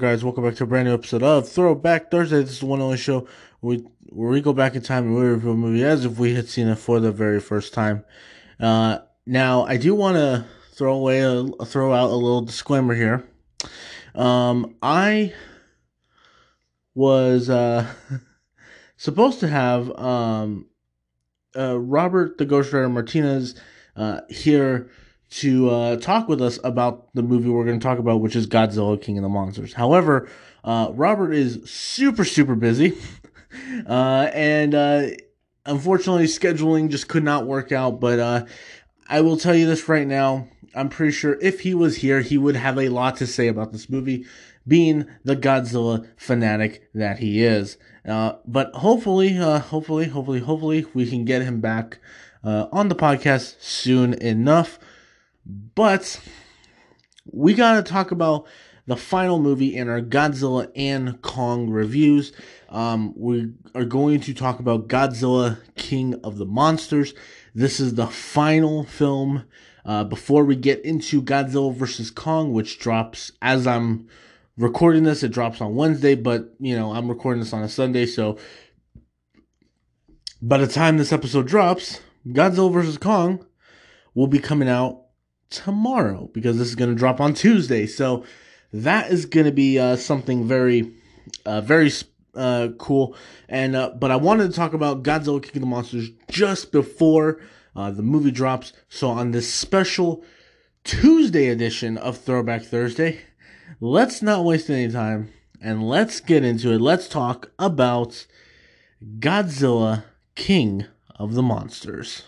Guys! Welcome back to a brand new episode of Throwback Thursday. This is the one only show we, where we go back in time and we review a movie as if we had seen it for the very first time. Uh, now, I do want to throw away a, throw out a little disclaimer here. Um, I was uh, supposed to have um, uh, Robert the Ghost Rider Martinez uh, here to uh, talk with us about the movie we're going to talk about, which is Godzilla King of the Monsters. However, uh, Robert is super, super busy. uh, and uh, unfortunately, scheduling just could not work out. But uh, I will tell you this right now. I'm pretty sure if he was here, he would have a lot to say about this movie, being the Godzilla fanatic that he is. Uh, but hopefully, hopefully, hopefully, hopefully, we can get him back on the podcast soon enough. But we got to talk about the final movie in our Godzilla and Kong reviews. Um, we are going to talk about Godzilla King of the Monsters. This is the final film uh, before we get into Godzilla vs. Kong, which drops as I'm recording this. It drops on Wednesday, but you know, I'm recording this on a Sunday, so by the time this episode drops, Godzilla vs. Kong will be coming out tomorrow because this is going to drop on Tuesday. So that is going to be uh, something very, uh, very uh, cool. And uh, but I wanted to talk about Godzilla King of the Monsters just before uh, the movie drops. So on this special Tuesday edition of Throwback Thursday, let's not waste any time and let's get into it. Let's talk about Godzilla King of the Monsters.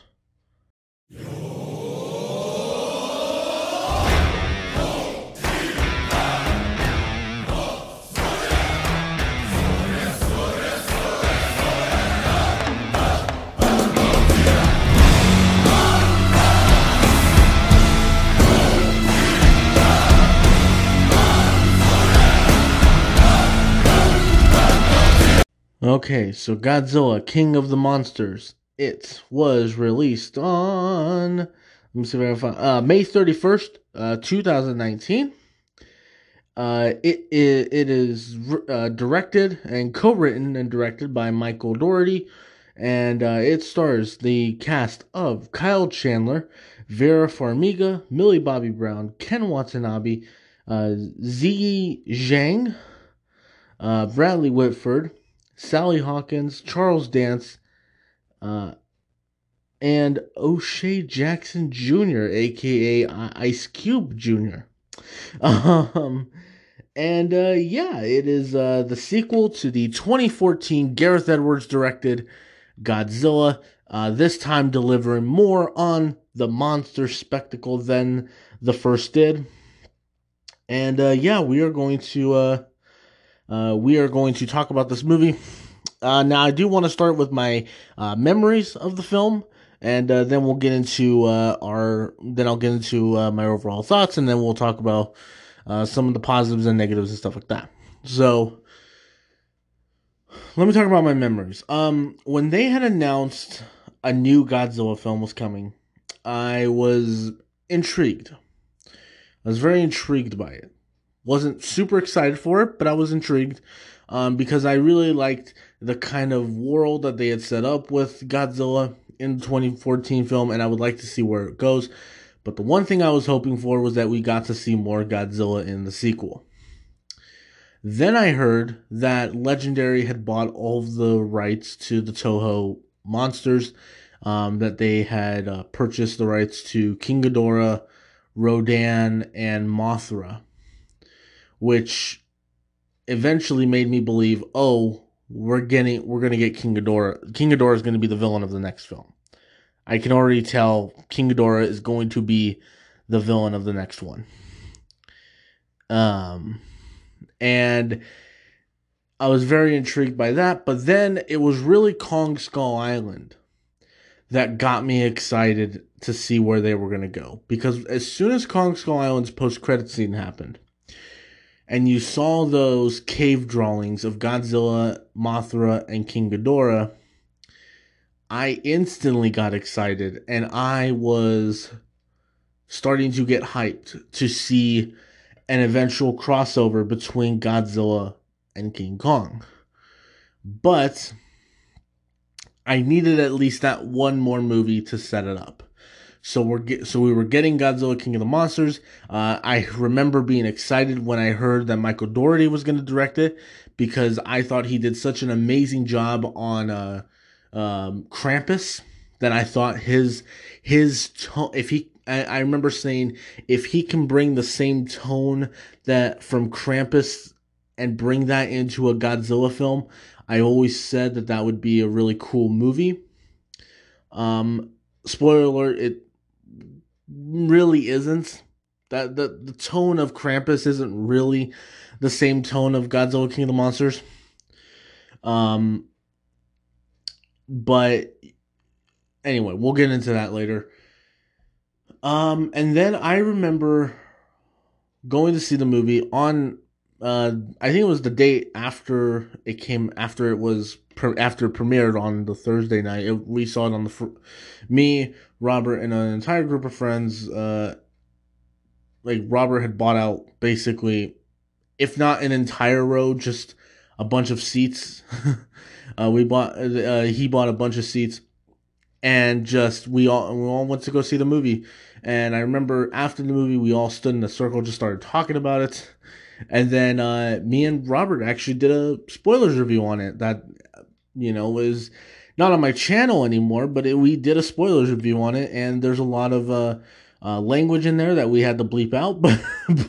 Okay, so Godzilla, King of the Monsters. It was released on, let me see if I can find, uh, May 31st, uh, 2019. Uh, it, it, it is uh, directed and co-written and directed by Michael Dougherty, and uh, it stars the cast of Kyle Chandler, Vera Farmiga, Millie Bobby Brown, Ken Watanabe, uh, Ziyi Zhang, uh, Bradley Whitford, Sally Hawkins, Charles Dance, uh, and O'Shea Jackson Jr., aka Ice Cube Jr. Um, and uh, yeah, it is uh, the sequel to the 2014 Gareth Edwards directed Godzilla. Uh, this time delivering more on the monster spectacle than the first did. And uh, yeah, we are going to uh, we are going to talk about this movie. Uh, now, I do want to start with my uh, memories of the film, and uh, then we'll get into uh, our. Then I'll get into my overall thoughts, and then we'll talk about some of the positives and negatives and stuff like that. So, let me talk about my memories. Um, when they had announced a new Godzilla film was coming, I was intrigued. I was very intrigued by it. Wasn't super excited for it, but I was intrigued um, because I really liked the kind of world that they had set up with Godzilla in the 2014 film, and I would like to see where it goes. But the one thing I was hoping for was that we got to see more Godzilla in the sequel. Then I heard that Legendary had bought all of the rights to the Toho monsters, um, that they had uh, purchased the rights to King Ghidorah, Rodan, and Mothra which eventually made me believe, oh, we're getting we're gonna get King Ghidorah. King Ghidorah is gonna be the villain of the next film. I can already tell King Ghidorah is going to be the villain of the next one. Um, and I was very intrigued by that. But then it was really Kong Skull Island that got me excited to see where they were going to go. Because as soon as Kong Skull Island's post credit scene happened, and you saw those cave drawings of Godzilla, Mothra, and King Ghidorah, I instantly got excited and I was starting to get hyped to see an eventual crossover between Godzilla and King Kong. But I needed at least that one more movie to set it up. So we're get, so we were getting Godzilla King of the Monsters. Uh, I remember being excited when I heard that Michael Dougherty was going to direct it because I thought he did such an amazing job on uh, um, Krampus that I thought his his tone if he I, I remember saying if he can bring the same tone that from Krampus and bring that into a Godzilla film, I always said that that would be a really cool movie. Um, spoiler alert, it really isn't. That the, the tone of Krampus isn't really the same tone of Godzilla King of the Monsters. Um, but anyway, we'll get into that later. Um, and then I remember going to see the movie on uh, I think it was the day after it came after it was after it premiered on the Thursday night. It, we saw it on the fr- me, Robert, and an entire group of friends. Uh, like Robert had bought out basically, if not an entire row, just a bunch of seats. uh, we bought. Uh, he bought a bunch of seats, and just we all we all went to go see the movie. And I remember after the movie, we all stood in a circle, just started talking about it and then uh, me and Robert actually did a spoilers review on it that, you know, was not on my channel anymore, but it, we did a spoilers review on it, and there's a lot of uh, uh, language in there that we had to bleep out, but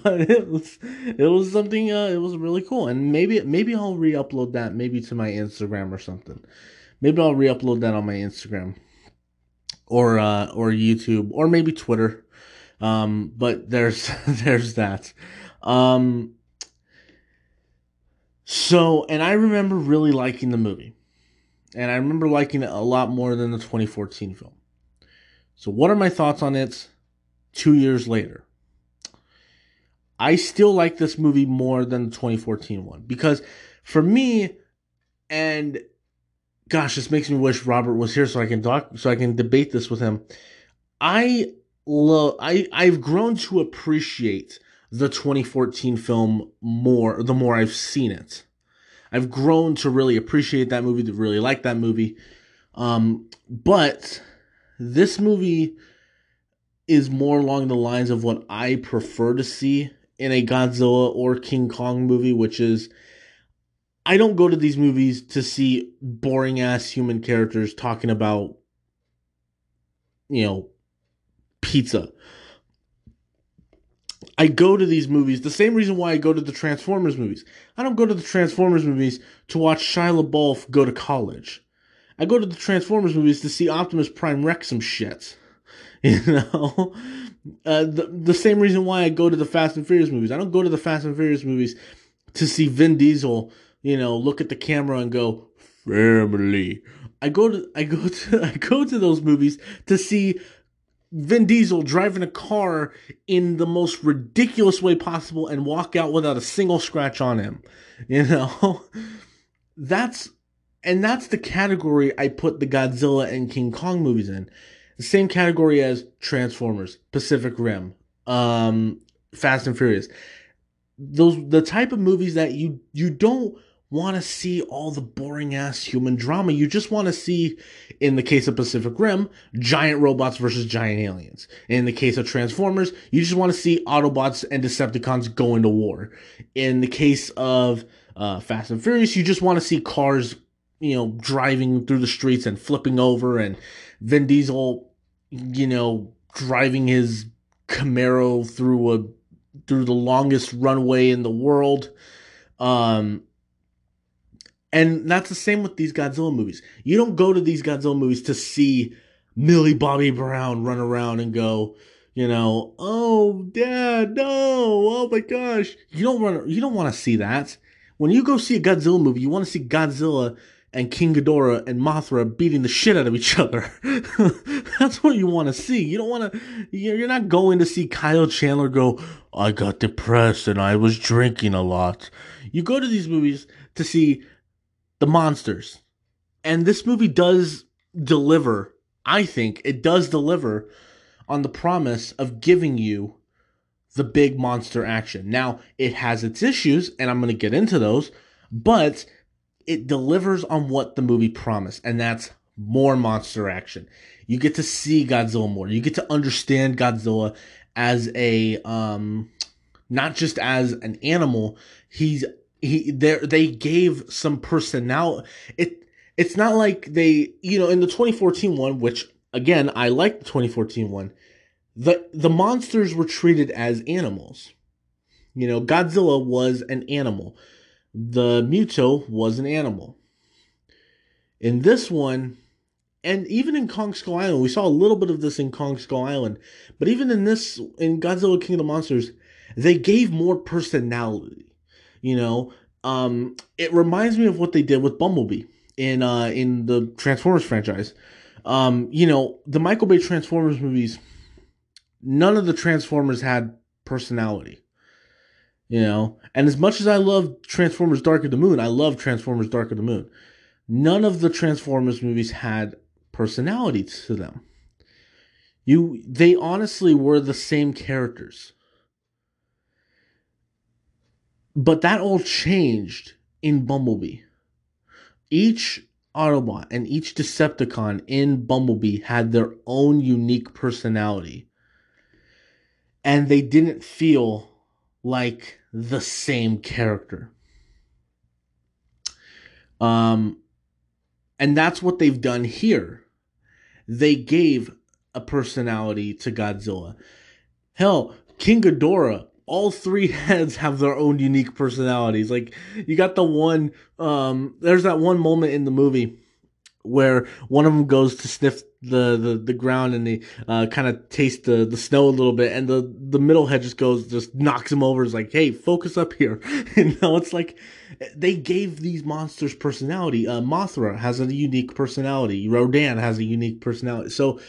but it was it was something uh, it was really cool, and maybe maybe I'll re-upload that maybe to my Instagram or something. Maybe I'll re-upload that on my Instagram or uh, or YouTube or maybe Twitter. Um, but there's there's that. Um, so, and I remember really liking the movie. And I remember liking it a lot more than the 2014 film. So, what are my thoughts on it two years later? I still like this movie more than the 2014 one because for me, and gosh, this makes me wish Robert was here so I can talk, so I can debate this with him. I love, I, I've grown to appreciate the 2014 film more the more I've seen it. I've grown to really appreciate that movie, to really like that movie. Um, but this movie is more along the lines of what I prefer to see in a Godzilla or King Kong movie, which is I don't go to these movies to see boring ass human characters talking about, you know, pizza. I go to these movies the same reason why I go to the Transformers movies. I don't go to the Transformers movies to watch Shia LaBeouf go to college. I go to the Transformers movies to see Optimus Prime wreck some shit. You know, uh, the the same reason why I go to the Fast and Furious movies. I don't go to the Fast and Furious movies to see Vin Diesel. You know, look at the camera and go family. I go to I go to I go to those movies to see Vin Diesel driving a car in the most ridiculous way possible and walk out without a single scratch on him. You know? That's and that's the category I put the Godzilla and King Kong movies in. The same category as Transformers, Pacific Rim, um, Fast and Furious. Those the type of movies that you you don't want to see all the boring ass human drama. You just want to see, in the case of Pacific Rim, giant robots versus giant aliens. In the case of Transformers, you just want to see Autobots and Decepticons go into war. In the case of uh, Fast and Furious, you just want to see cars, you know, driving through the streets and flipping over, and Vin Diesel, you know, driving his Camaro through a through the longest runway in the world. Um, and that's the same with these Godzilla movies. You don't go to these Godzilla movies to see Millie Bobby Brown run around and go, you know, oh dad, no, oh my gosh. You don't run you don't want to see that. When you go see a Godzilla movie, you want to see Godzilla and King Ghidorah and Mothra beating the shit out of each other. That's what you want to see. You don't want to, you're not going to see Kyle Chandler go, I got depressed and I was drinking a lot. You go to these movies to see the monsters. And this movie does deliver, I think it does deliver on the promise of giving you the big monster action. Now, it has its issues, and I'm going to get into those, but it delivers on what the movie promised, and that's more monster action. You get to see Godzilla more. You get to understand Godzilla as a um not just as an animal. He's he there they gave some personality. It it's not like they, you know, in the 2014 one, which again, I like the 2014 one, the the monsters were treated as animals. You know, Godzilla was an animal. The Muto was an animal. In this one, and even in Kong Skull Island, we saw a little bit of this in Kong Skull Island, but even in this, in Godzilla King of the Monsters, they gave more personality. You know, um, it reminds me of what they did with Bumblebee in uh, in the Transformers franchise. Um, you know, the Michael Bay Transformers movies, none of the Transformers had personality. You know, and as much as I love Transformers Dark of the Moon, I love Transformers Dark of the Moon. None of the Transformers movies had personality to them. You they honestly were the same characters. But that all changed in Bumblebee. Each Autobot and each Decepticon in Bumblebee had their own unique personality. And they didn't feel like the same character. Um, and that's what they've done here. They gave a personality to Godzilla. Hell, King Ghidorah, all three heads have their own unique personalities. Like you got the one um there's that one moment in the movie where one of them goes to sniff the the, the ground and they uh, kind of taste the, the snow a little bit and the the middle head just goes just knocks him over. Is like hey focus up here. You know it's like they gave these monsters personality. Uh, mothra has a unique personality. Rodan has a unique personality. So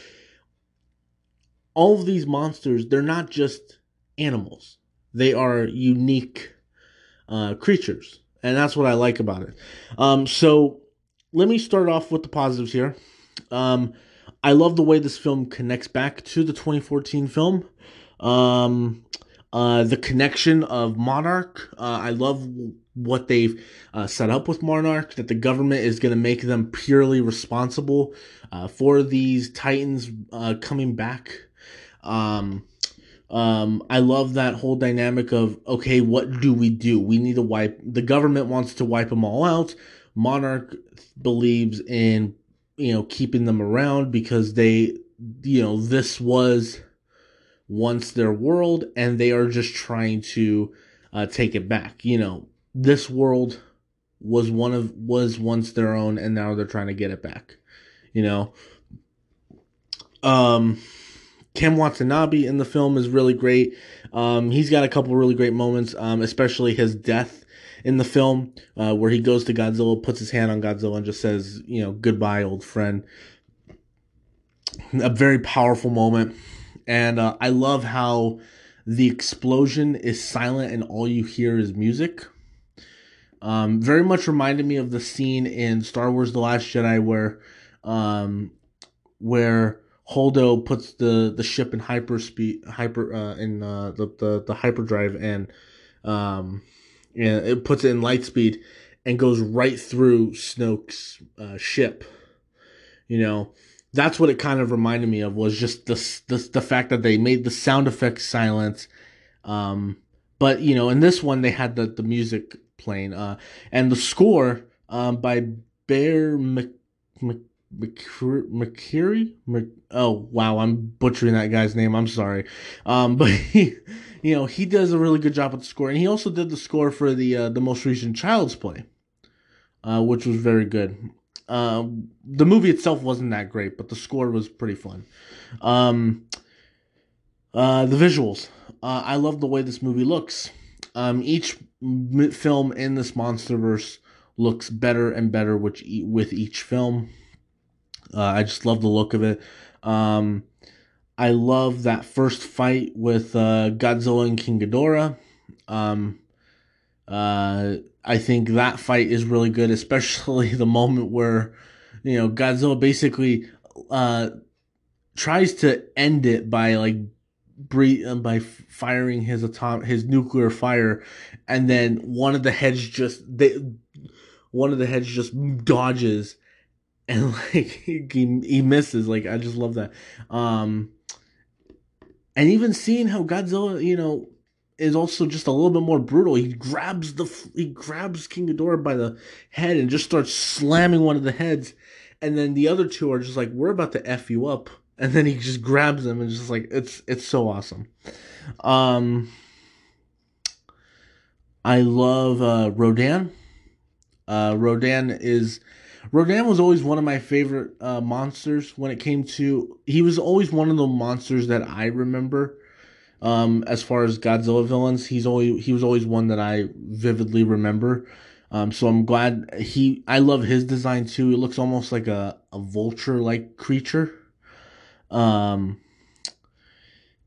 all of these monsters they're not just animals they are unique uh, creatures and that's what i like about it um, so let me start off with the positives here um, I love the way this film connects back to the 2014 film. Um, uh, the connection of Monarch. Uh, I love what they've uh, set up with Monarch, that the government is going to make them purely responsible uh, for these Titans uh, coming back. Um, um, I love that whole dynamic of, okay, what do we do? We need to wipe, the government wants to wipe them all out. Monarch believes in you know, keeping them around because they, you know, this was once their world and they are just trying to uh, take it back. You know, this world was one of was once their own and now they're trying to get it back. You know, um, Ken Watanabe in the film is really great. Um, he's got a couple really great moments, um, especially his death in the film uh, where he goes to Godzilla, puts his hand on Godzilla, and just says, you know, goodbye, old friend. A very powerful moment. And uh, I love how the explosion is silent and all you hear is music. Um, very much reminded me of the scene in Star Wars: The Last Jedi where, um, where Holdo puts the the ship in hyperspeed, hyper uh, in uh, the the the hyperdrive, and um, and it puts it in light speed and goes right through Snoke's uh, ship. You know, that's what it kind of reminded me of was just the the, the fact that they made the sound effects silent. Um, but you know, in this one they had the the music playing, uh, and the score um, by Bear Mc, Mc, McCreary. Mc, oh wow, I'm butchering that guy's name. I'm sorry, um, but he you know, he does a really good job with the score, and he also did the score for the uh, the most recent Child's Play, uh, which was very good. Uh, the movie itself wasn't that great, but the score was pretty fun. Um, uh, the visuals, uh, I love the way this movie looks. Um, each film in this MonsterVerse looks better and better with each film. Uh, I just love the look of it. Um, I love that first fight with uh, Godzilla and King Ghidorah. Um, uh, I think that fight is really good, especially the moment where you know Godzilla basically uh, tries to end it by like breathe uh, by firing his atom his nuclear fire, and then one of the heads just they one of the heads just dodges, and like he, he misses. Like I just love that. Um, and even seeing how Godzilla, you know, is also just a little bit more brutal. He grabs the he grabs King Ghidorah by the head and just starts slamming one of the heads, and then the other two are just like, "We're about to f you up," and then he just grabs them and just like it's it's so awesome. Um, I love uh, Rodan. Uh, Rodan is Rodan was always one of my favorite uh, monsters when it came to. He was always one of the monsters that I remember. Um, as far as Godzilla villains, he's always he was always one that I vividly remember. Um, so I'm glad he. I love his design too. It looks almost like a a vulture like creature. Um.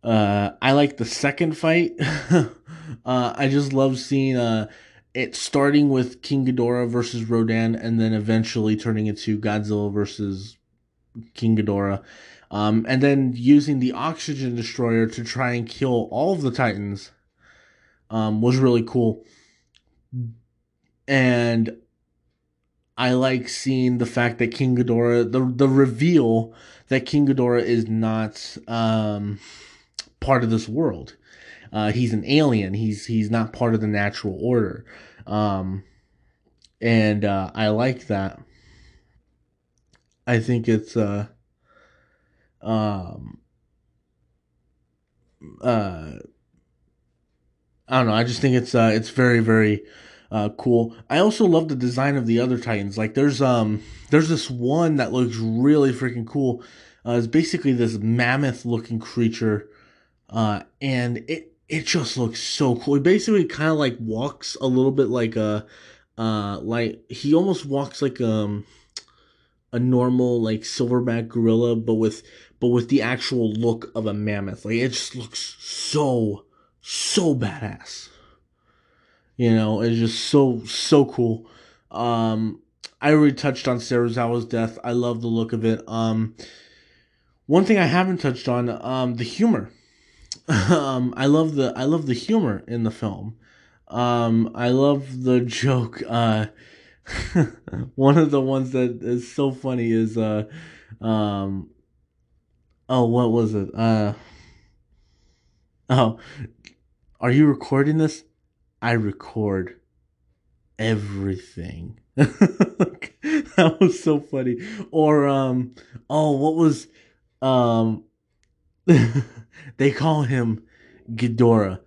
Uh, I like the second fight. uh, I just love seeing uh it starting with King Ghidorah versus Rodan, and then eventually turning into Godzilla versus King Ghidorah. Um, and then using the oxygen destroyer to try and kill all of the Titans um, was really cool. And I like seeing the fact that King Ghidorah, the the reveal that King Ghidorah is not um, part of this world. Uh, he's an alien. He's he's not part of the natural order, um, and uh, I like that. I think it's uh, um, uh, I don't know. I just think it's uh, it's very very uh, cool. I also love the design of the other Titans. Like there's um there's this one that looks really freaking cool. Uh, it's basically this mammoth looking creature, uh, and it it just looks so cool. He basically kind of like walks a little bit like a uh like he almost walks like um a normal like silverback gorilla, but with but with the actual look of a mammoth. Like it just looks so so badass. You know, it's just so so cool. Um I already touched on Serizawa's death. I love the look of it. Um one thing I haven't touched on, um, the humor. Um, I love the I love the humor in the film. Um, I love the joke. Uh, one of the ones that is so funny is uh, um, oh, what was it? Uh, oh, are you recording this? I record everything. that was so funny. Or um, oh, what was um, they call him Ghidorah.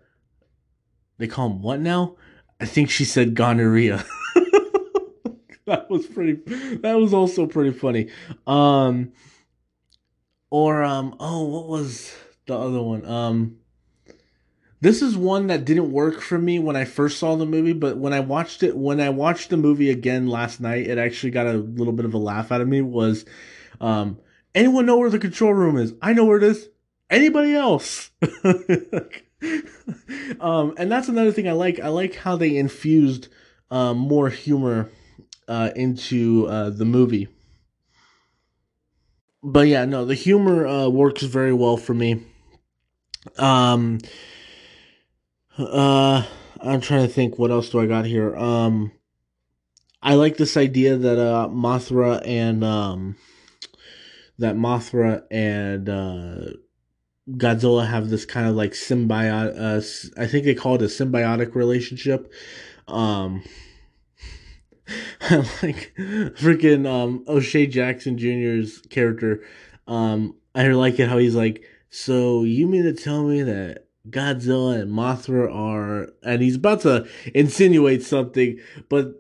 They call him what now? I think she said gonorrhea. that was pretty. That was also pretty funny. Um, or um, oh, what was the other one? Um, this is one that didn't work for me when I first saw the movie, but when I watched it, when I watched the movie again last night, it actually got a little bit of a laugh out of me. Was um, anyone know where the control room is? I know where it is. Anybody else? um, and that's another thing I like. I like how they infused um, more humor uh, into uh, the movie. But yeah, no, the humor uh, works very well for me. Um, uh, I'm trying to think what else do I got here. Um, I like this idea that uh, Mothra and um, that Mothra and uh, Godzilla have this kind of like symbiotic. Uh, I think they call it a symbiotic relationship. Um, like freaking um O'Shea Jackson Jr.'s character. Um, I like it how he's like, so you mean to tell me that Godzilla and Mothra are, and he's about to insinuate something, but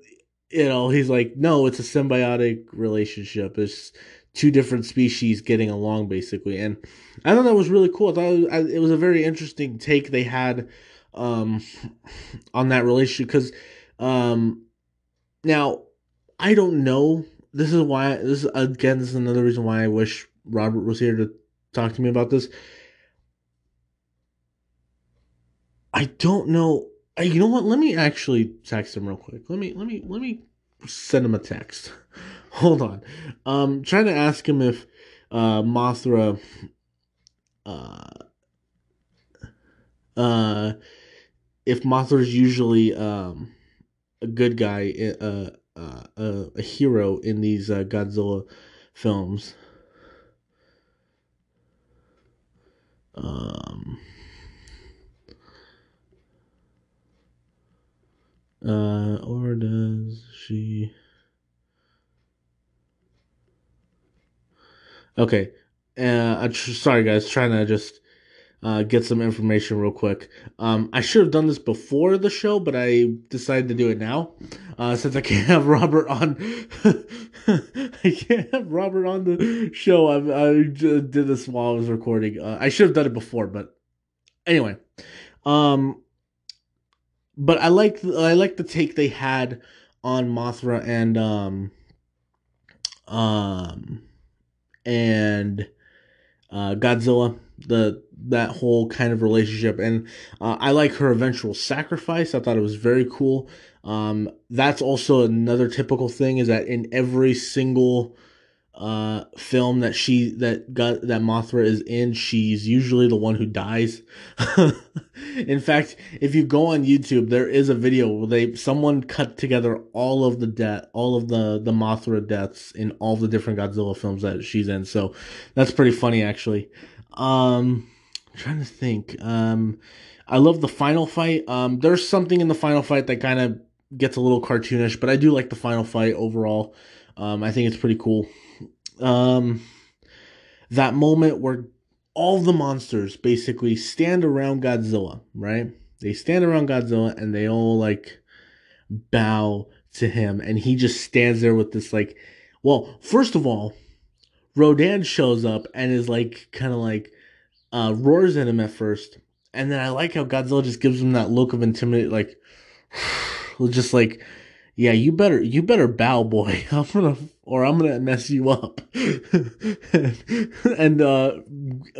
you know, he's like, no, it's a symbiotic relationship. It's two different species getting along basically. And i thought that was really cool. I thought it was, it was a very interesting take they had um, on that relationship. Because um, now i don't know. This is why this is again this is another reason why i wish robert was here to talk to me about this. I don't know. You know what? Let me actually text him real quick. Let me let me let me send him a text hold on. Um, trying to ask him if uh, Mothra uh, uh, if Mothra is usually um, a good guy, uh, uh, uh, a hero in these uh, Godzilla films. Um, uh, or does she? Okay. Uh, I tr- sorry guys, trying to just uh, get some information real quick. Um, I should have done this before the show, but I decided to do it now uh, since I can't have Robert on. I can't have Robert on the show. I, I did this while I was recording. Uh, I should have done it before, but anyway. Um, but I like I like the take they had on Mothra and um um and uh, Godzilla the that whole kind of relationship. And uh, i like her eventual sacrifice. I thought it was very cool. Um, that's also another typical thing is that in every single uh, film that she that got that Mothra is in, she's usually the one who dies. in fact, if you go on YouTube, there is a video where they someone cut together all of the death, all of the the Mothra deaths in all the different Godzilla films that she's in. So that's pretty funny, actually. Um, I'm trying to think. Um, I love the final fight. Um, there's something in the final fight that kind of gets a little cartoonish, but I do like the final fight overall. Um, I think it's pretty cool. Um, that moment where all the monsters basically stand around Godzilla, right? They stand around Godzilla and they all like bow to him, and he just stands there with this like, well, first of all, Rodan shows up and is like kind of like uh, roars at him at first, and then I like how Godzilla just gives him that look of intimidate, like just like, yeah, you better you better bow, boy. I'm gonna or I'm gonna mess you up. and uh,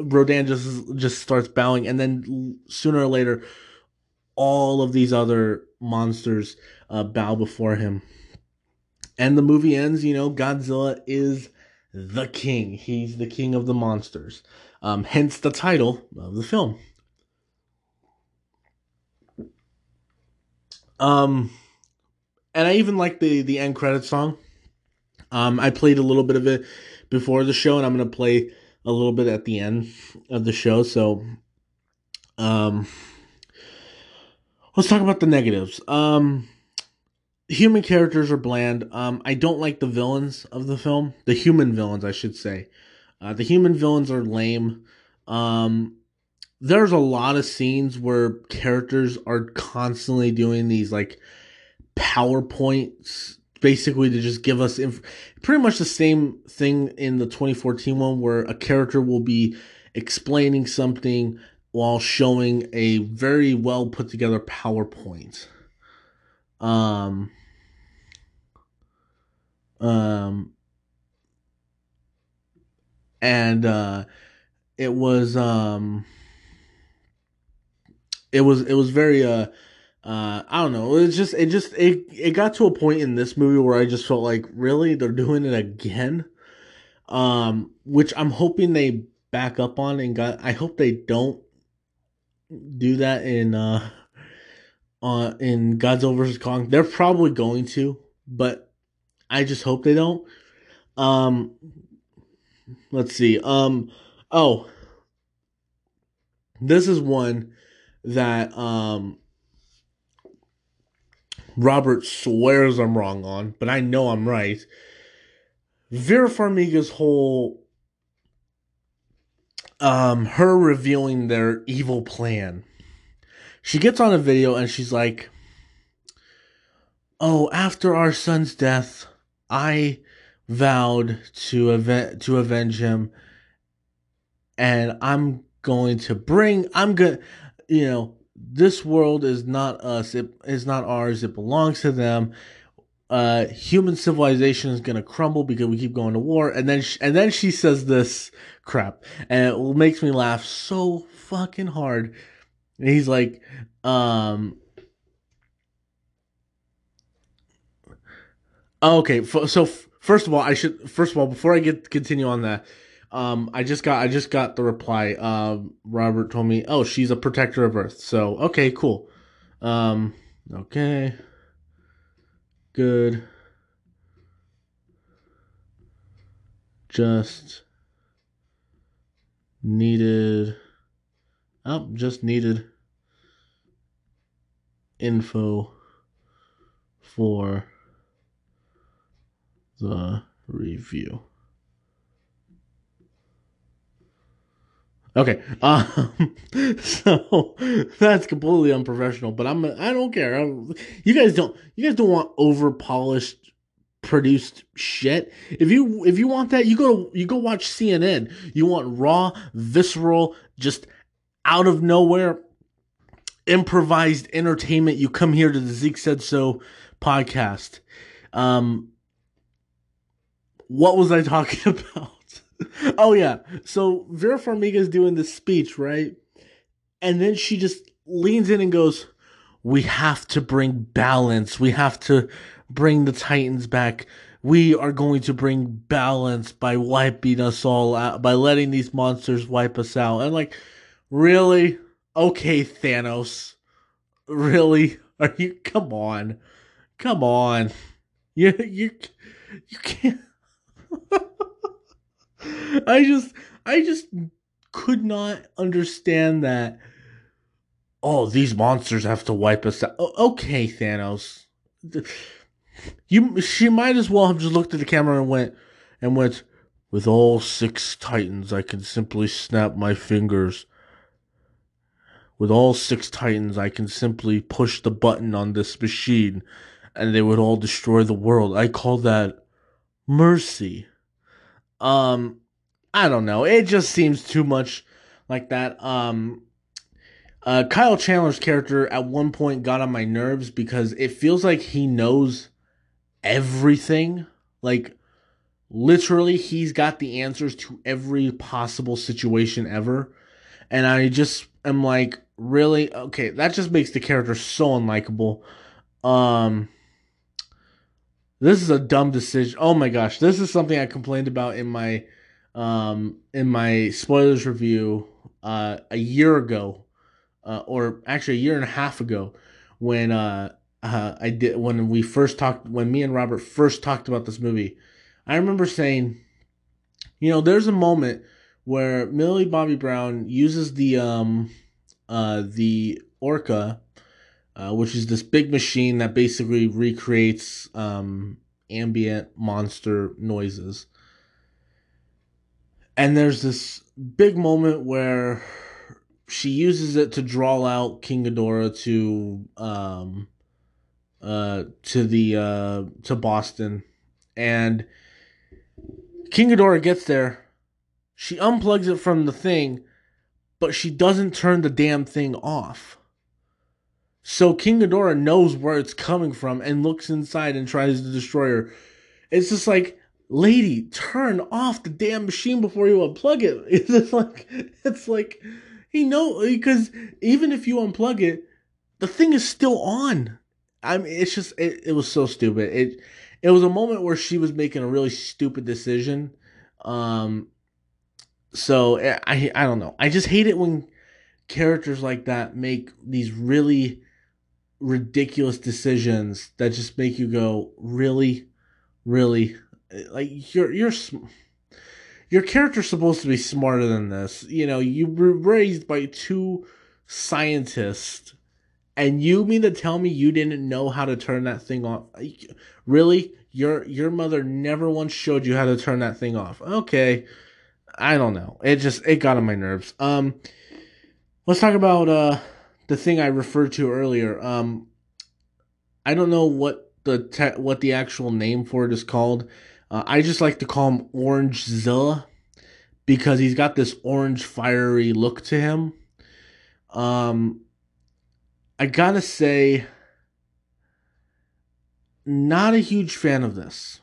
Rodan just just starts bowing, and then sooner or later, all of these other monsters uh, bow before him. And the movie ends, you know, Godzilla is the king. He's the king of the monsters. Um, hence the title of the film. Um, and I even like the the end credit song. Um, I played a little bit of it before the show, and I'm gonna play a little bit at the end of the show. So, um, let's talk about the negatives. Um, human characters are bland. Um, I don't like the villains of the film. The human villains, I should say. Uh, the human villains are lame. Um, there's a lot of scenes where characters are constantly doing these like PowerPoints basically to just give us inf- pretty much the same thing in the 2014 one where a character will be explaining something while showing a very well put together PowerPoint. Um, um, and uh, it was um, it was it was very uh uh i don't know. It's just it just it, it got to a point in this movie where i just felt like really they're doing it again? Um which i'm hoping they back up on and got i hope they don't do that in uh uh in godzilla versus kong. They're probably going to but i just hope they don't. Um let's see. Um oh. This is one that um Robert swears I'm wrong on, but I know I'm right. Vera Farmiga's whole um her revealing their evil plan. She gets on a video and she's like, "Oh, after our son's death, I vowed to avenge to avenge him and I'm going to bring I'm gonna, you know, this world is not us. It is not ours. It belongs to them. Uh, human civilization is gonna crumble because we keep going to war. And then, she, and then she says this crap, and it makes me laugh so fucking hard. And he's like, um, okay. so first of all, I should first of all before I get continue on that, Um, I just got I just got the reply. Um, Robert told me, oh, she's a protector of Earth. So okay, cool. Um, okay, good. Just needed. Oh, just needed info for the review. Okay, um, so that's completely unprofessional, but I'm I don't care. I'm, you guys don't you guys don't want over polished produced shit. If you if you want that, you go to, you go watch CNN. You want raw, visceral, just out of nowhere improvised entertainment. You come here to the Zeke Said So podcast. Um, what was I talking about? oh yeah. So Vera Farmiga is doing this speech, right? And then she just leans in and goes, "We have to bring balance. We have to bring the Titans back. We are going to bring balance by wiping us all out, by letting these monsters wipe us out." And like, really? Okay, Thanos. Really? Are you? Come on, come on. You you you can't. I just I just could not understand that. Oh, these monsters have to wipe us out. Okay, Thanos. You she might as well have just looked at the camera and went and went with all six titans I can simply snap my fingers. With all six titans I can simply push the button on this machine and they would all destroy the world. I call that mercy. Um, I don't know. It just seems too much like that. Um, uh, Kyle Chandler's character at one point got on my nerves because it feels like he knows everything. Like, literally, he's got the answers to every possible situation ever. And I just am like, really? Okay, that just makes the character so unlikable. Um, this is a dumb decision. Oh my gosh, this is something I complained about in my um in my spoilers review uh a year ago uh, or actually a year and a half ago when uh, uh I did when we first talked when me and Robert first talked about this movie. I remember saying, you know, there's a moment where Millie Bobby Brown uses the um uh the Orca uh, which is this big machine that basically recreates um, ambient monster noises. And there's this big moment where she uses it to draw out King Ghidorah to um, uh, to the uh, to Boston, and King Ghidorah gets there. She unplugs it from the thing, but she doesn't turn the damn thing off. So King Ghidorah knows where it's coming from and looks inside and tries to destroy her. It's just like, lady, turn off the damn machine before you unplug it. It's just like, it's like, he know because even if you unplug it, the thing is still on. I mean, it's just it, it was so stupid. It it was a moment where she was making a really stupid decision. Um, so I I don't know. I just hate it when characters like that make these really ridiculous decisions that just make you go, really, really, like you're you're your character's supposed to be smarter than this. You know, you were raised by two scientists, and you mean to tell me you didn't know how to turn that thing off? Really? Your your mother never once showed you how to turn that thing off. Okay. I don't know. It just it got on my nerves. Um let's talk about uh the thing I referred to earlier. Um I don't know what the te- what the actual name for it is called. Uh, I just like to call him Orange Zilla because he's got this orange fiery look to him. Um, I gotta say, not a huge fan of this.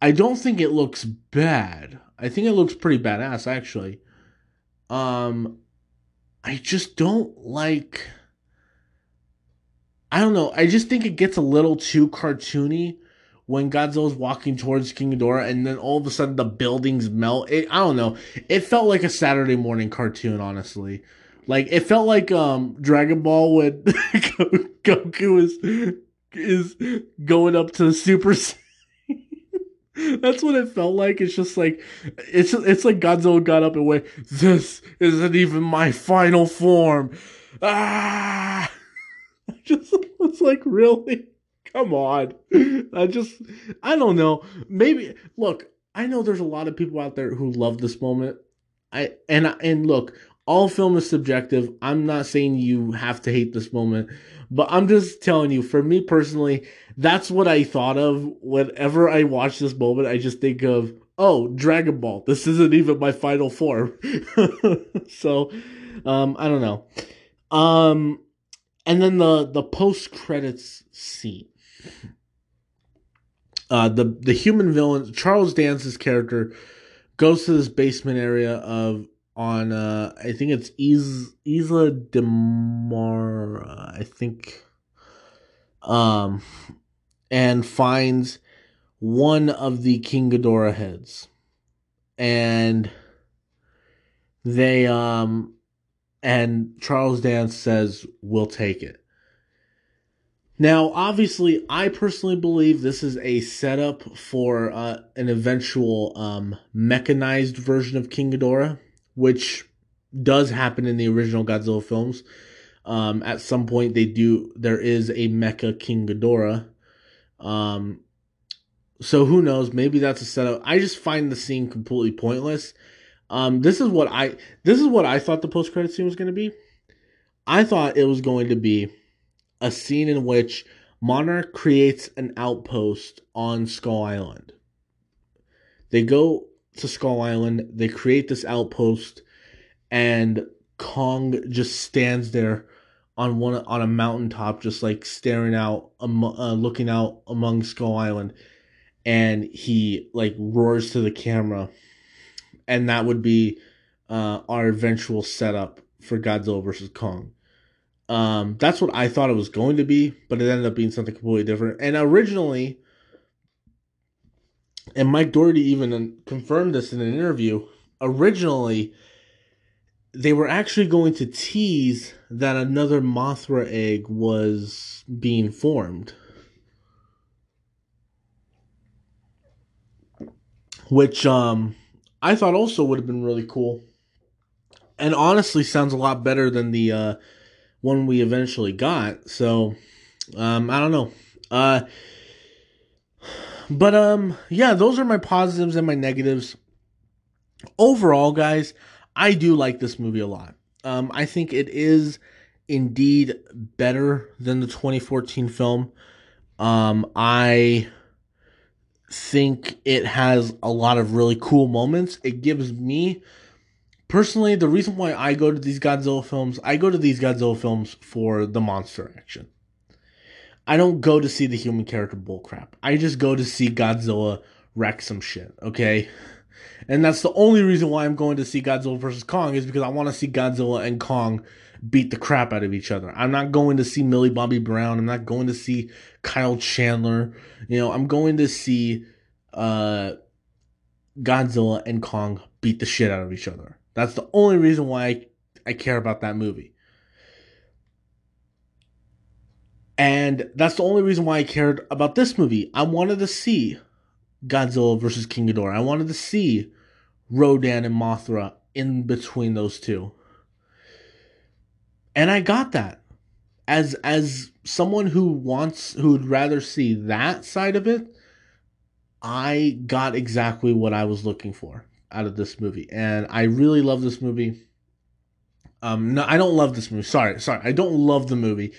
I don't think it looks bad. I think it looks pretty badass actually. Um, I just don't like. I don't know. I just think it gets a little too cartoony when Godzilla's walking towards King Ghidorah, and then all of a sudden the buildings melt. It, I don't know. It felt like a Saturday morning cartoon, honestly. Like it felt like um Dragon Ball when Goku is is going up to the Super. That's what it felt like. It's just like it's it's like Godzilla got up and went. This isn't even my final form. Ah! Just was like, really? Come on. I just, I don't know. Maybe, look, I know there's a lot of people out there who love this moment. I and and look, all film is subjective. I'm not saying you have to hate this moment, but I'm just telling you, for me personally, that's what I thought of whenever I watch this moment. I just think of, oh, Dragon Ball. This isn't even my final form. so, um, I don't know. Um, and then the the post credits scene. Uh, the the human villain Charles Dance's character goes to this basement area of on uh I think it's Is, Isla Mar I think um and finds one of the King Ghidorah heads. And they um and Charles Dance says we'll take it. Now, obviously, I personally believe this is a setup for uh, an eventual um, mechanized version of King Ghidorah, which does happen in the original Godzilla films. Um, at some point, they do. There is a Mecha King Ghidorah. Um, so who knows? Maybe that's a setup. I just find the scene completely pointless. Um, this is what I this is what I thought the post credit scene was going to be. I thought it was going to be a scene in which Monarch creates an outpost on Skull Island. They go to Skull Island, they create this outpost, and Kong just stands there on one on a mountaintop, just like staring out, uh, looking out among Skull Island, and he like roars to the camera, and that would be uh, our eventual setup for Godzilla versus Kong. Um, that's what I thought it was going to be, but it ended up being something completely different. And originally, and Mike Dougherty even confirmed this in an interview. Originally, they were actually going to tease that another Mothra egg was being formed. Which um I thought also would have been really cool. And honestly sounds a lot better than the uh one we eventually got. So, um, I don't know. Uh, but um, yeah, those are my positives and my negatives. Overall, guys, I do like this movie a lot. Um, I think it is indeed better than the 2014 film. Um, I think it has a lot of really cool moments. It gives me personally, the reason why I go to these Godzilla films, I go to these Godzilla films for the monster action. I don't go to see the human character bullcrap. I just go to see Godzilla wreck some shit, okay? And that's the only reason why I'm going to see Godzilla versus Kong is because I want to see Godzilla and Kong beat the crap out of each other. I'm not going to see Millie Bobby Brown. I'm not going to see Kyle Chandler. You know, I'm going to see uh, Godzilla and Kong beat the shit out of each other. That's the only reason why I, I care about that movie. And that's the only reason why I cared about this movie. I wanted to see Godzilla versus King Ghidorah. I wanted to see Rodan and Mothra in between those two. And I got that. As as someone who wants who would rather see that side of it, I got exactly what I was looking for out of this movie, and I really love this movie. Um, no, I don't love this movie. Sorry, sorry, I don't love the movie.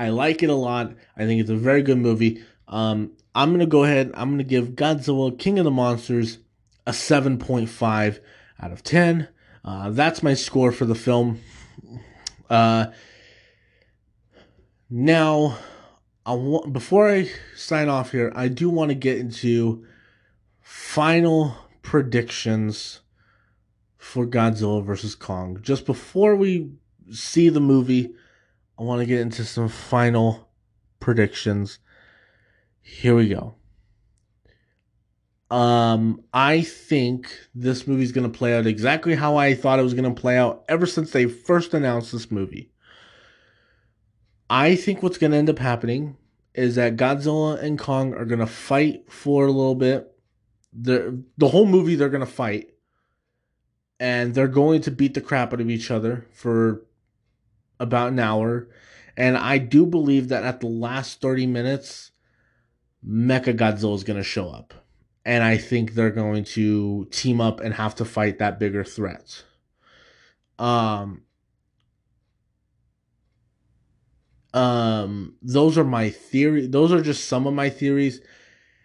I like it a lot. I think it's a very good movie. Um, I'm gonna go ahead. I'm gonna give Godzilla King of the Monsters a 7.5 out of 10. Uh, that's my score for the film. Uh, now, I want before I sign off here, I do want to get into final predictions for Godzilla versus Kong. Just before we see the movie, I want to get into some final predictions. Here we go. Um, I think this movie's going to play out exactly how I thought it was going to play out ever since they first announced this movie. I think what's going to end up happening is that Godzilla and Kong are going to fight for a little bit. The the whole movie they're going to fight and they're going to beat the crap out of each other for about an hour. And I do believe that at the last 30 minutes Mecha Godzilla is going to show up and I think they're going to team up and have to fight that bigger threat. Um, um, those are my theory. Those are just some of my theories.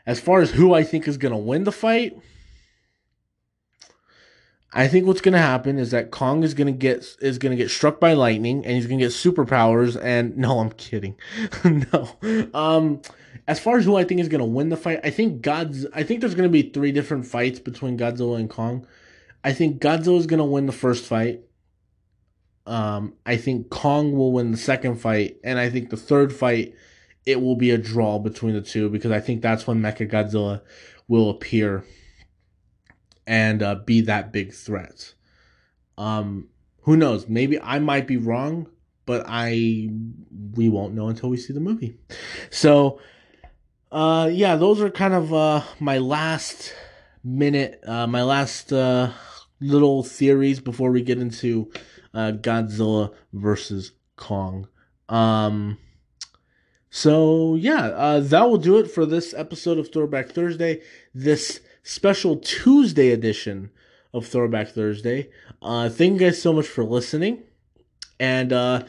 As far as who I think is going to win the fight, I think what's going to happen is that Kong is going to get is going to get struck by lightning and he's going to get superpowers. And no, I'm kidding. no. Um, as far as who I think is going to win the fight, I think God's. I think there's going to be three different fights between Godzilla and Kong. I think Godzilla is going to win the first fight. Um, I think Kong will win the second fight, and I think the third fight it will be a draw between the two because I think that's when Mecha Godzilla will appear and uh, be that big threat. Um, who knows? Maybe I might be wrong, but I we won't know until we see the movie. So uh, yeah, those are kind of uh, my last minute, uh, my last uh, little theories before we get into uh, Godzilla versus Kong. Um, so yeah, uh, that will do it for this episode of Throwback Thursday. This special Tuesday edition of Throwback Thursday. Uh, thank you guys so much for listening, and uh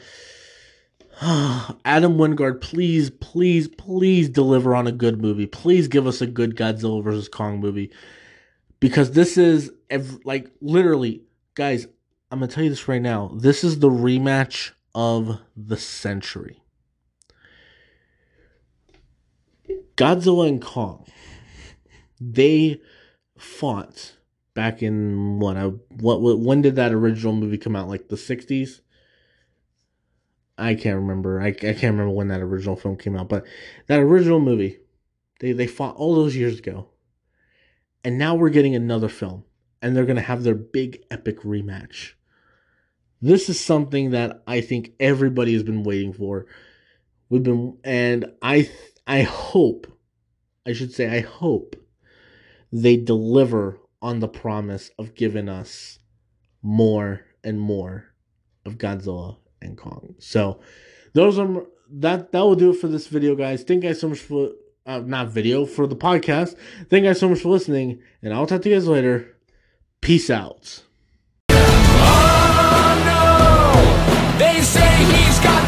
Adam Wingard, please, please, please deliver on a good movie. Please give us a good Godzilla versus Kong movie. Because this is like literally, guys, I'm gonna tell you this right now. This is the rematch of the century. Godzilla and Kong. They fought back in what? I, what? When did that original movie come out? Like the 60s? I can't remember. I, I can't remember when that original film came out, but that original movie, they they fought all those years ago, and now we're getting another film, and they're gonna have their big epic rematch. This is something that I think everybody has been waiting for. We've been, and I I hope, I should say, I hope they deliver on the promise of giving us more and more of Godzilla and Kong. So those are that that will do it for this video, guys. Thank you guys so much for uh, not video for the podcast. Thank you guys so much for listening, and I'll talk to you guys later. Peace out. Oh, no. They say he's got